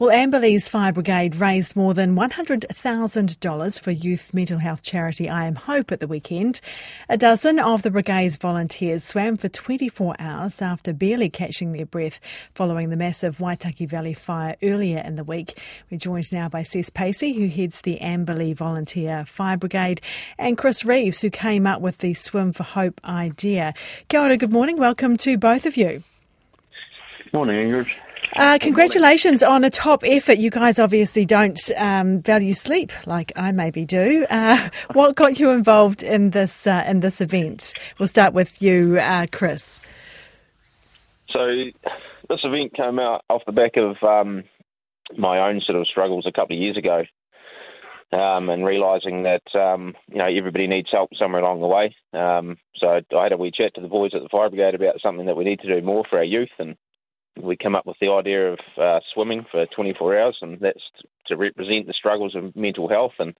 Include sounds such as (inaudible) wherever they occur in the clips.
Well, Amberley's Fire Brigade raised more than $100,000 for youth mental health charity I Am Hope at the weekend. A dozen of the brigade's volunteers swam for 24 hours after barely catching their breath following the massive Waikari Valley fire earlier in the week. We're joined now by Ces Pacey, who heads the Amberley Volunteer Fire Brigade, and Chris Reeves, who came up with the Swim for Hope idea. Kia ora, good morning. Welcome to both of you. Morning, Ingrid. Uh, congratulations on a top effort. You guys obviously don't um, value sleep like I maybe do. Uh, (laughs) what got you involved in this uh, in this event? We'll start with you, uh, Chris. So this event came out off the back of um, my own sort of struggles a couple of years ago, um, and realising that um, you know everybody needs help somewhere along the way. Um, so I had a wee chat to the boys at the fire brigade about something that we need to do more for our youth and we come up with the idea of uh, swimming for 24 hours, and that's to represent the struggles of mental health. And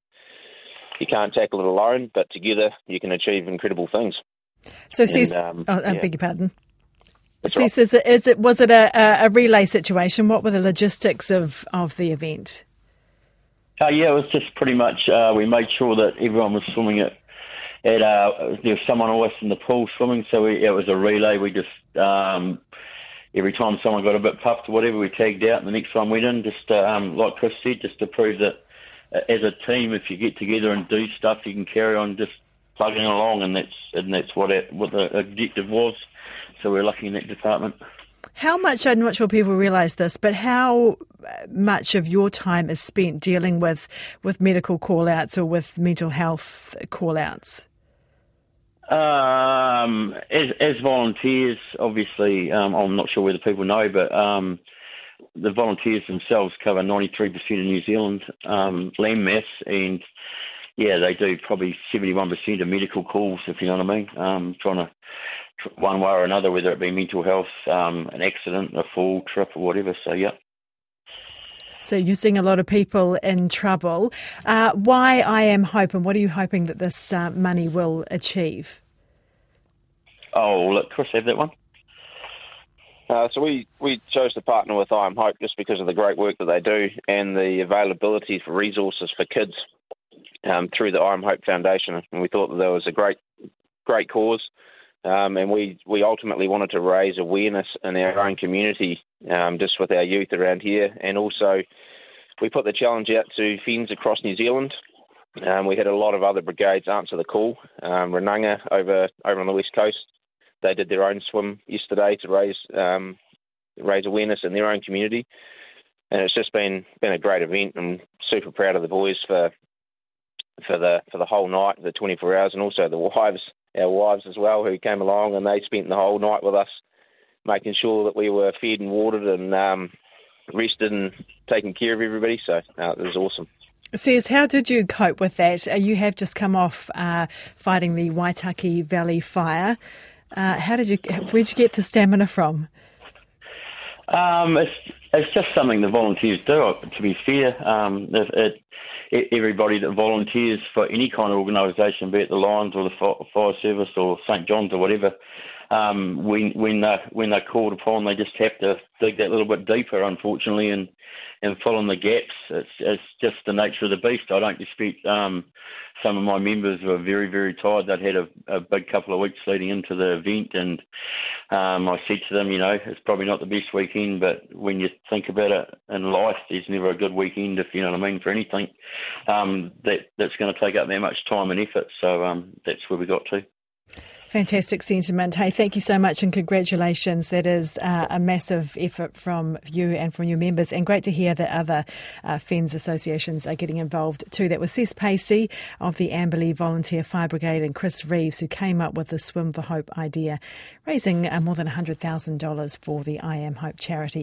you can't tackle it alone, but together you can achieve incredible things. So, and, um, oh, I yeah. beg your pardon. Ces, is it, is it was it a, a relay situation? What were the logistics of, of the event? Uh, yeah, it was just pretty much uh, we made sure that everyone was swimming at at uh, there was someone always in the pool swimming, so we, it was a relay. We just um, every time someone got a bit puffed or whatever, we tagged out, and the next one went in. Just uh, um, like Chris said, just to prove that uh, as a team, if you get together and do stuff, you can carry on just plugging along, and that's and that's what it, what the objective was. So we're lucky in that department. How much, I'm not sure people realise this, but how much of your time is spent dealing with, with medical call outs or with mental health call outs? Um, as, as volunteers, obviously, um, I'm not sure whether people know, but um, the volunteers themselves cover 93% of New Zealand um, land mass, and yeah, they do probably 71% of medical calls, if you know what I mean. Um, trying to one way or another, whether it be mental health, um, an accident, a fall, trip, or whatever. So yeah. So you're seeing a lot of people in trouble. Uh, why I am hope, and what are you hoping that this uh, money will achieve? Oh, look, Chris have that one. Uh, so we, we chose to partner with I Am Hope just because of the great work that they do and the availability for resources for kids um, through the I Am Hope Foundation. And we thought that there was a great great cause, um, and we we ultimately wanted to raise awareness in our own community, um, just with our youth around here, and also we put the challenge out to FENZ across New Zealand. Um, we had a lot of other brigades answer the call. Um, Runanga over over on the west coast they did their own swim yesterday to raise um, raise awareness in their own community, and it's just been been a great event. I'm super proud of the boys for for the for the whole night, the 24 hours, and also the wives, our wives as well, who came along and they spent the whole night with us, making sure that we were fed and watered and um, rested and taking care of everybody. So uh, it was awesome. Ces, how did you cope with that? Uh, you have just come off uh, fighting the Waikari Valley fire. Uh, how did you? Where'd you get the stamina from? Um, it's it's just something the volunteers do. To be fair, um, it, it, everybody that volunteers for any kind of organisation, be it the Lions or the Fire Service or St John's or whatever, um, when when they when they're called upon, they just have to dig that little bit deeper, unfortunately, and and fill in the gaps. It's it's just the nature of the beast. I don't dispute. um, some of my members were very very tired. They'd had a, a big couple of weeks leading into the event, and um, I said to them, you know, it's probably not the best weekend, but when you think about it in life, there's never a good weekend if you know what I mean for anything um, that that's going to take up that much time and effort. So um, that's where we got to. Fantastic sentiment. Hey, thank you so much and congratulations. That is uh, a massive effort from you and from your members, and great to hear that other uh, FENZ associations are getting involved too. That was Ces Pacey of the Amberley Volunteer Fire Brigade and Chris Reeves, who came up with the Swim for Hope idea, raising uh, more than $100,000 for the I Am Hope charity.